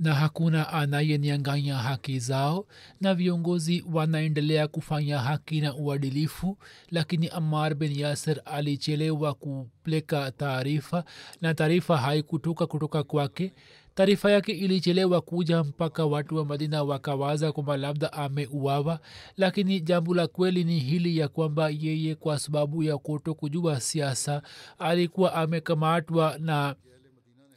na hakuna anayenianganya haki zao na viongozi wanaendelea kufanya haki na uadilifu lakini amar bin yasir alichelewa kupeleka taarifa na taarifa haikutoka kutoka kwake. Taarifa yake ilichelewa kuja mpaka watu wa madina wakawaza kwamba labda ameuawa lakini jambo la kweli ni hili ya kwamba yeye kwa sababu ya kuto kujua siasa alikuwa amekamatwa na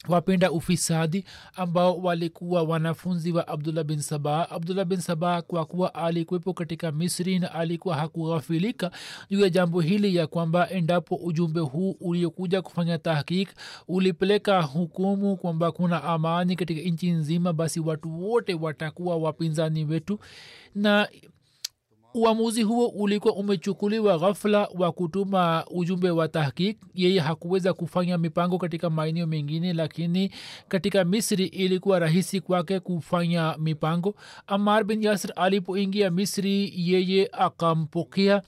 wapenda ufisadi ambao walikuwa wanafunzi wa abdullah bin sabah. Abdullah bin sabah kwa kuwa alikuwepo katika misri na alikuwa hakughafilika juu ya jambo hili ya kwamba endapo ujumbe huu uliokuja kufanya tahkik ulipeleka hukumu kwamba kuna amani katika nchi nzima basi watu wote watakuwa wapinzani wetu. Na uamuzi huo ulikuwa umechukuliwa ghafla wa kutuma ujumbe wa tahkik yeye hakuweza kufanya mipango katika maeneo mengine lakini katika misri ilikuwa rahisi kwake kufanya mipango. Amar bin yasr alipoingia misri yeye akampokea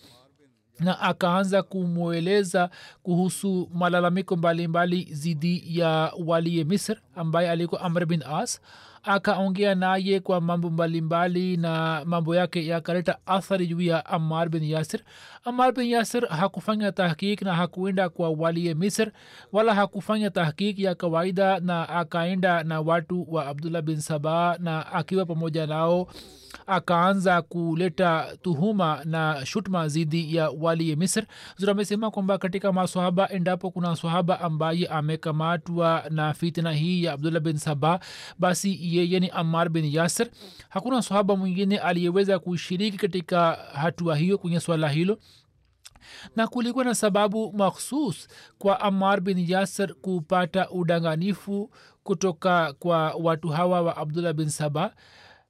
na akaanza kumweleza kuhusu malalamiko mbalimbali zidi ya waliye misr ambaye alikuwa amr bin as akaongea naye kwa mambo mbalimbali na mambo yake yakaleta athari juu ya amar bin yasir amar bin yasir hakufanya tahkik na hakuenda kwa walie misr wala hakufanya tahkik ya kawaida na akaenda na watu wa abdullah bin saba na akiwa pamoja nao akaanza kuleta tuhuma na shutma zidi ya walie misr. Zura amesema kwamba katika maswahaba endapo kuna swahaba ambaye amekamatwa na fitna hii ya abdullah bin saba basi yeye ni amar bin yasir. Hakuna swahaba mwingine aliyeweza kushiriki katika hatua hiyo kwenye swala hilo na kulikuwa na sababu makhsus kwa amar bin yasir kupata udanganifu kutoka kwa watu hawa wa abdullah bin saba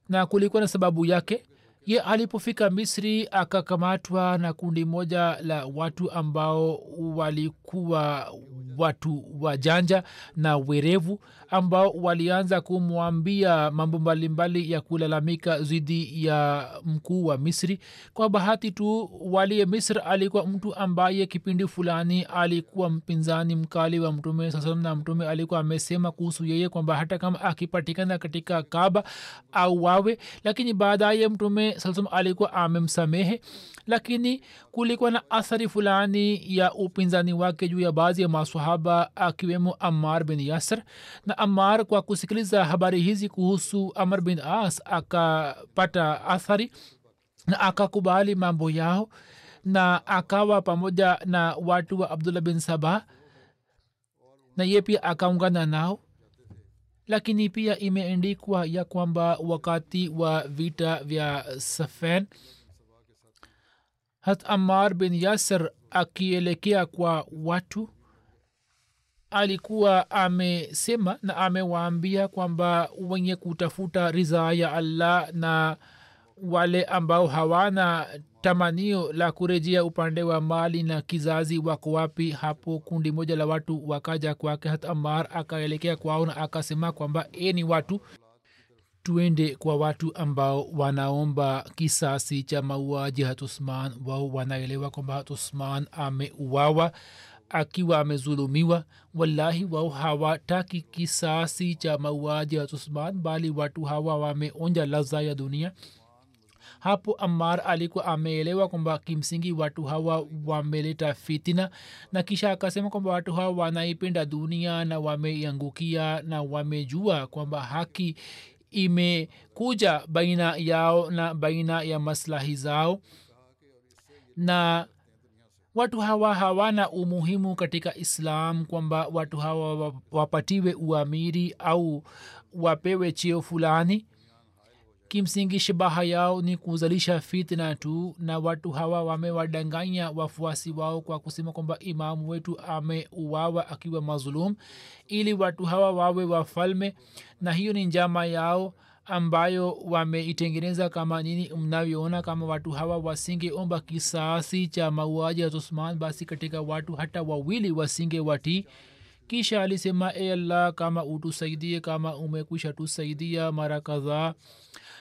na kulikuwa na sababu yake ye alipofika misri akakamatwa na kundi moja la watu ambao walikuwa watu wajanja na werevu ambao walianza kumwambia mambo mbalimbali ya kulalamika dhidi ya mkuu wa misri. Kwa bahati tu waliye misri alikuwa mtu ambaye kipindi fulani alikuwa mpinzani mkali wa mtume saa na mtume alikuwa amesema kuhusu yeye kwamba hata kama akipatikana katika kaba au wawe lakini baadaye mtume saa salam alikuwa amemsamehe lakini kulikuwa na athari fulani ya upinzani wake juu ya baadhi ya masahaba akiwemo amar bin yasr na amar kwa kusikiliza habari hizi kuhusu amar bin as akapata athari na akakubali mambo yao na akawa pamoja na watu wa abdullah bin sabah na ye pia akaungana nao lakini pia imeendikwa ya kwamba wakati wa vita vya safen hat amar bin yasir akielekea kwa watu alikuwa amesema na amewaambia kwamba wenye kutafuta ridhaa ya allah na wale ambao hawana tamanio la kurejea upande wa mali na kizazi wako wapi hapo kundi moja la watu wakaja kwake hata amar akaelekea kwao na akasema kwamba e ni watu tuende kwa watu ambao wanaomba kisasi cha mauaji. Hatusman wao wanaelewa kwamba hatusman ameuawa akiwa amezulumiwa. Wallahi wao hawataki kisasi cha mauaji hatusman bali watu hawa wameonja laza ya dunia hapo amar alikuwa ameelewa kwamba kimsingi watu hawa wameleta fitina na kisha akasema kwamba watu hawa wanaipenda dunia na wameiangukia na wamejua kwamba haki imekuja baina yao na baina ya maslahi zao. Na watu hawa hawana umuhimu katika islam kwamba watu hawa wapatiwe uamiri au wapewe cheo fulani kimsingi shabaha yao ni kuzalisha fitna tu na watu hawa wamewadanganya wafuasi wao kwa kusema kwamba imamu wetu ameuawa akiwa mazulum ili watu hawa wawe wafalme na hiyo ni njama yao ambayo wameitengeneza kama nini mnavyoona kama watu hawa wasingeomba kisasi cha mauaji ya usman basi katika watu hata wawili wasinge watii. Kisha alisema e allah kama utusaidie kama umekwisha tusaidia mara kadhaa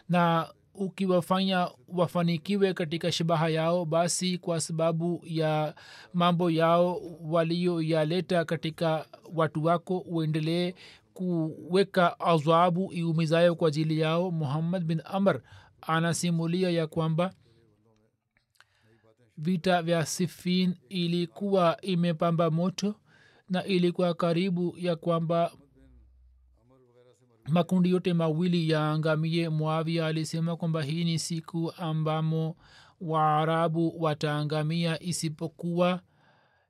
na ukiwafanya wafanikiwe katika shabaha yao basi kwa sababu ya mambo yao waliyoyaleta katika watu wako uendelee kuweka adhabu iumizayo kwa ajili yao. Muhammad bin amr anasimulia ya kwamba vita vya sifin ilikuwa imepamba moto na ilikuwa karibu ya kwamba makundi yote mawili yaangamie mwavia alisema kwamba hii ni siku ambamo waarabu wataangamia isipokuwa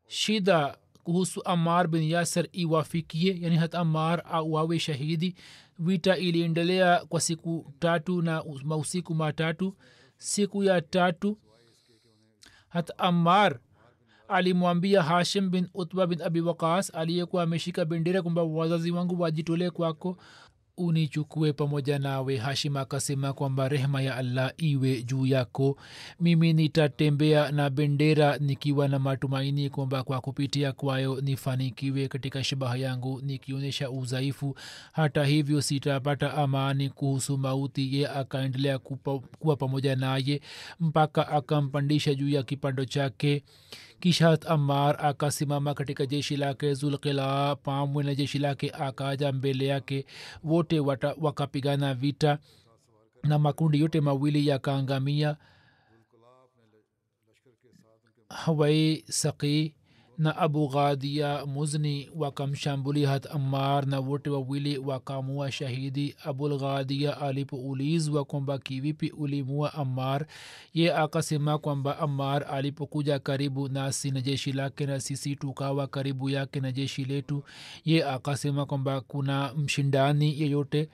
shida kuhusu amar bin yasir iwafikie yani hata amar auawe shahidi. Vita iliendelea kwa siku tatu na mausiku matatu. Siku ya tatu hata amar alimwambia hashim bin utba bin abi waqas aliyekuwa ameshika bendera kwamba wazazi wangu wajitolee kwako unichukue pamoja nawe hashim akasema kwamba rehma ya allah iwe juu yako. Mimi nitatembea na bendera nikiwa na matumaini kwamba kwa kupitia kwayo nifanikiwe katika shabaha yangu nikionyesha udhaifu. Hata hivyo sitapata amani kuhusu mauti. Ye akaendelea kuwa pamoja naye mpaka akampandisha juu ya kipando chake kisha hat amar akasimama katika jeshi lake zulkila pamwe na jeshi lake akaja mbele yake. Wote wakapigana vita na makundi yote mawili yakaangamia hawai saqi na abu ghadia muzni wakamshambulia hat ammar na wote wawili wakamua shahidi abulghadia alipoulizwa kwamba kivipi ulimua ammar. Ye akasema kwamba ammar alipokuja karibu nasi na jeshi lake na sisi tukawa karibu yake na jeshi letu. Ye akasema kwamba kuna mshindani yeyote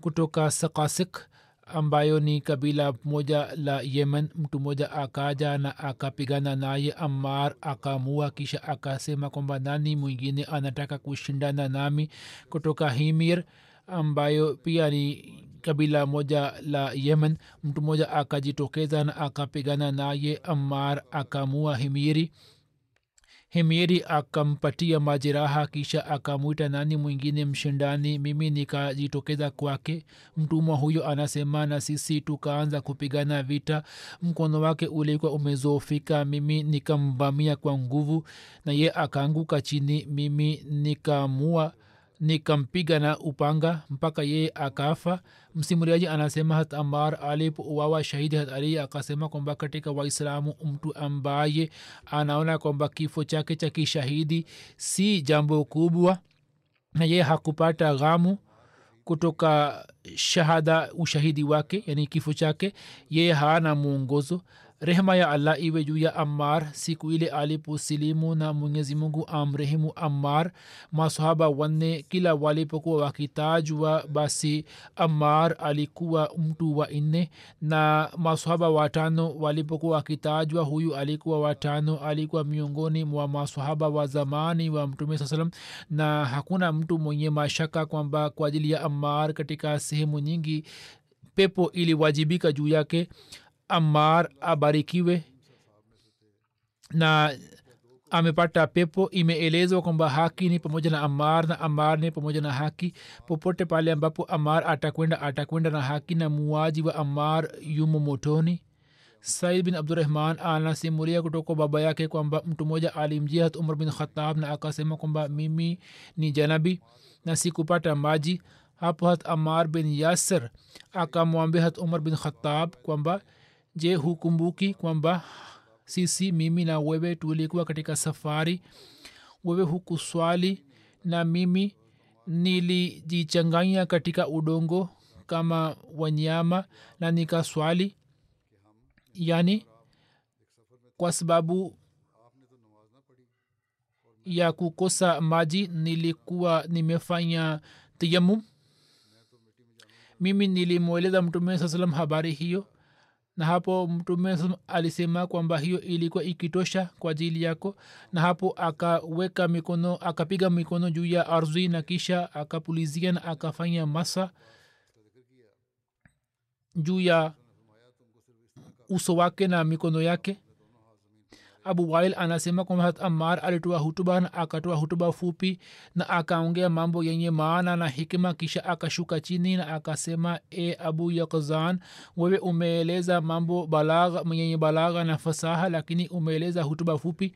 kutoka sakasik ambayo ni kabila moja la yemen. Mtu mmoja akaja na akapigana naye amar akamua kisha akasema kwamba nani mwingine anataka kushindana nami kutoka himir ambayo pia ni kabila moja la yemen. Mtu mmoja akajitokeza na akapigana naye amar akamua himiri hemeri akampatia majeraha kisha akamwita nani mwingine mshindani. Mimi nikajitokeza kwake. Mtumwa huyo anasema na sisi tukaanza kupigana vita. Mkono wake ulikuwa umezofika mimi nikamvamia kwa nguvu na ye akaanguka chini. Mimi nikamua nikampiga na upanga mpaka yeye akafa msimuliaji anasema hat amar alipouawa shahidi hat ali akasema kwamba katika waislamu mtu ambaye anaona kwamba kifo chake cha kishahidi si jambo kubwa na yeye hakupata ghamu kutoka shahada ushahidi wake yani kifo chake yeye haana mwongozo rehema ya allah iwe juu ya ammar siku ile aliposilimu na mwenyezi mungu amrehemu ammar masahaba wanne kila walipokuwa wakitajwa basi ammar alikuwa mtu wa nne na masahaba watano walipokuwa wakitajwa huyu alikuwa watano alikuwa miongoni mwa masahaba wa zamani wa mtume saa salam. Na hakuna mtu mwenye mashaka kwamba kwa ajili ya ammar katika sehemu nyingi pepo iliwajibika juu yake amar abarikiwe. Na amepata pepo imeelezwa kwamba haki ni pamoja na amar na amar ni pamoja na haki. Popote pale ambapo amar atakwenda atakwenda na haki na muaji wa amar yumo motoni. Said bin abdurahman anasimulia kutoka baba yake kwamba mtu mmoja alimjia hat umar bin khatab na akasema kwamba mimi ni janabi na sikupata maji. Hapo hat amar bin yasir akamwambia hat umar bin khatab kwamba je hukumbuki kwamba sisi mimi na wewe tulikuwa katika safari? Wewe hukuswali na mimi nilijichanganya katika udongo kama wanyama na nikaswali? Yani kwa sababu ya kukosa maji nilikuwa nimefanya tiyamum mimi nilimweleza mtume saa salam habari hiyo na hapo mtume alisema kwamba hiyo ilikuwa ikitosha kwa ajili yako. Na hapo akaweka mikono akapiga mikono juu ya ardhi na kisha akapulizia na akafanya masa juu ya uso wake na mikono yake abu wail anasema kwamba hat amar alitoa hutuba na akatoa hutuba fupi na akaongea mambo yenye maana na hikima kisha akashuka chini na akasema e abu yakzan wewe umeeleza mambo balagha yenye balagha na fasaha lakini umeeleza hutuba fupi?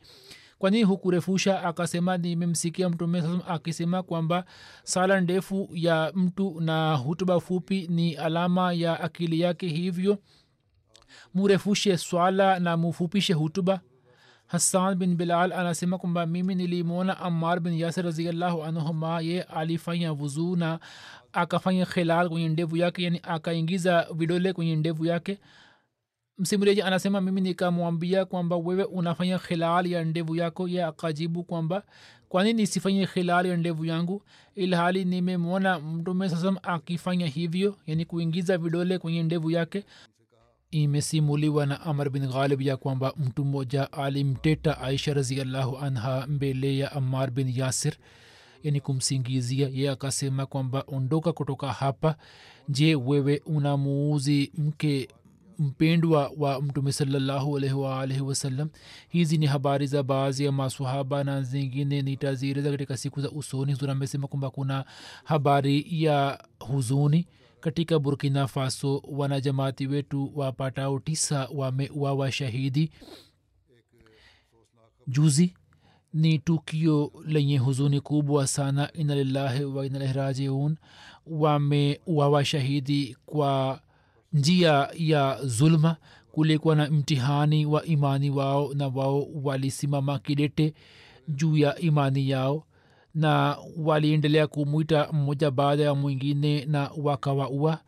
Kwanini hukurefusha? Akasema nimemsikia mtume saa akisema kwamba sala ndefu ya mtu na hutuba fupi ni alama ya akili yake hivyo murefushe swala na mufupishe hutuba hassan bin bilal anasema kwamba mimi nilimwona ammar bin yasir raziallahu anhuma ye alifanya vuzuu na akafanya khilal kwenye ndevu yake yani akaingiza vidole kwenye ndevu yake. Msimuliaji anasema mimi nikamwambia kwamba wewe unafanya khilal ya ndevu yako. Ye akajibu kwamba kwani nisifanye khilal ya ndevu yangu? Ilhali nimemwona mtume sasam akifanya hivyo yani kuingiza vidole kwenye ndevu yake imesimuliwa na amr bin ghalib ya kwamba mtu mmoja alimteta aisha raziallahu anha mbele ya amar bin yasir yani kumsingizia. Ye akasema kwamba ondoka kutoka hapa. Je wewe unamuuzi mke mpendwa wa mtume salallahu alaihi waalihi wasallam? Hizi ni habari za baadhi ya masahaba na zingine nitazieleza katika siku za usoni. Huzuri amesema kwamba kuna habari ya huzuni katika burkina faso wanajamaati wetu wapatao tisa wameuawa shahidi. Juzi ni tukio lenye huzuni kubwa sana. Ina lillahi wa inalaihi rajiun. Wameuawa shahidi kwa njia ya zulma. Kulikuwa na mtihani wa imani wao na wao walisimama kidete juu ya imani yao na waliendelea kumwita mmoja baada ya mwingine na wakawaua.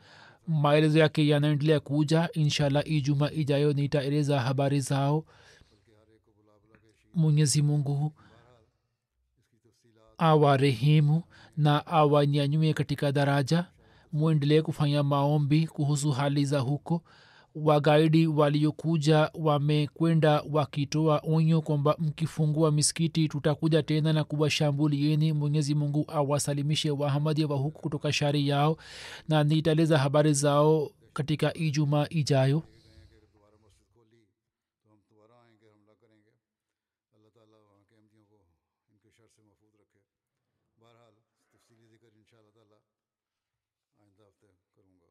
Maelezo yake yanaendelea kuja inshallah ijuma ijayo nitaeleza habari zao. Mwenyezi mungu awarehemu na awanyanyue katika daraja. Mwendelee kufanya maombi kuhusu hali za huko wagaidi waliokuja wamekwenda wakitoa onyo kwamba mkifungua misikiti tutakuja tena na kuwashambulieni. Mwenyezi mungu awasalimishe wahamadi wa huku kutoka shari yao na nitaeleza habari zao katika ijumaa ijayo. انشاء اللہ تعالیٰ آئندہ ہفتے کروں گا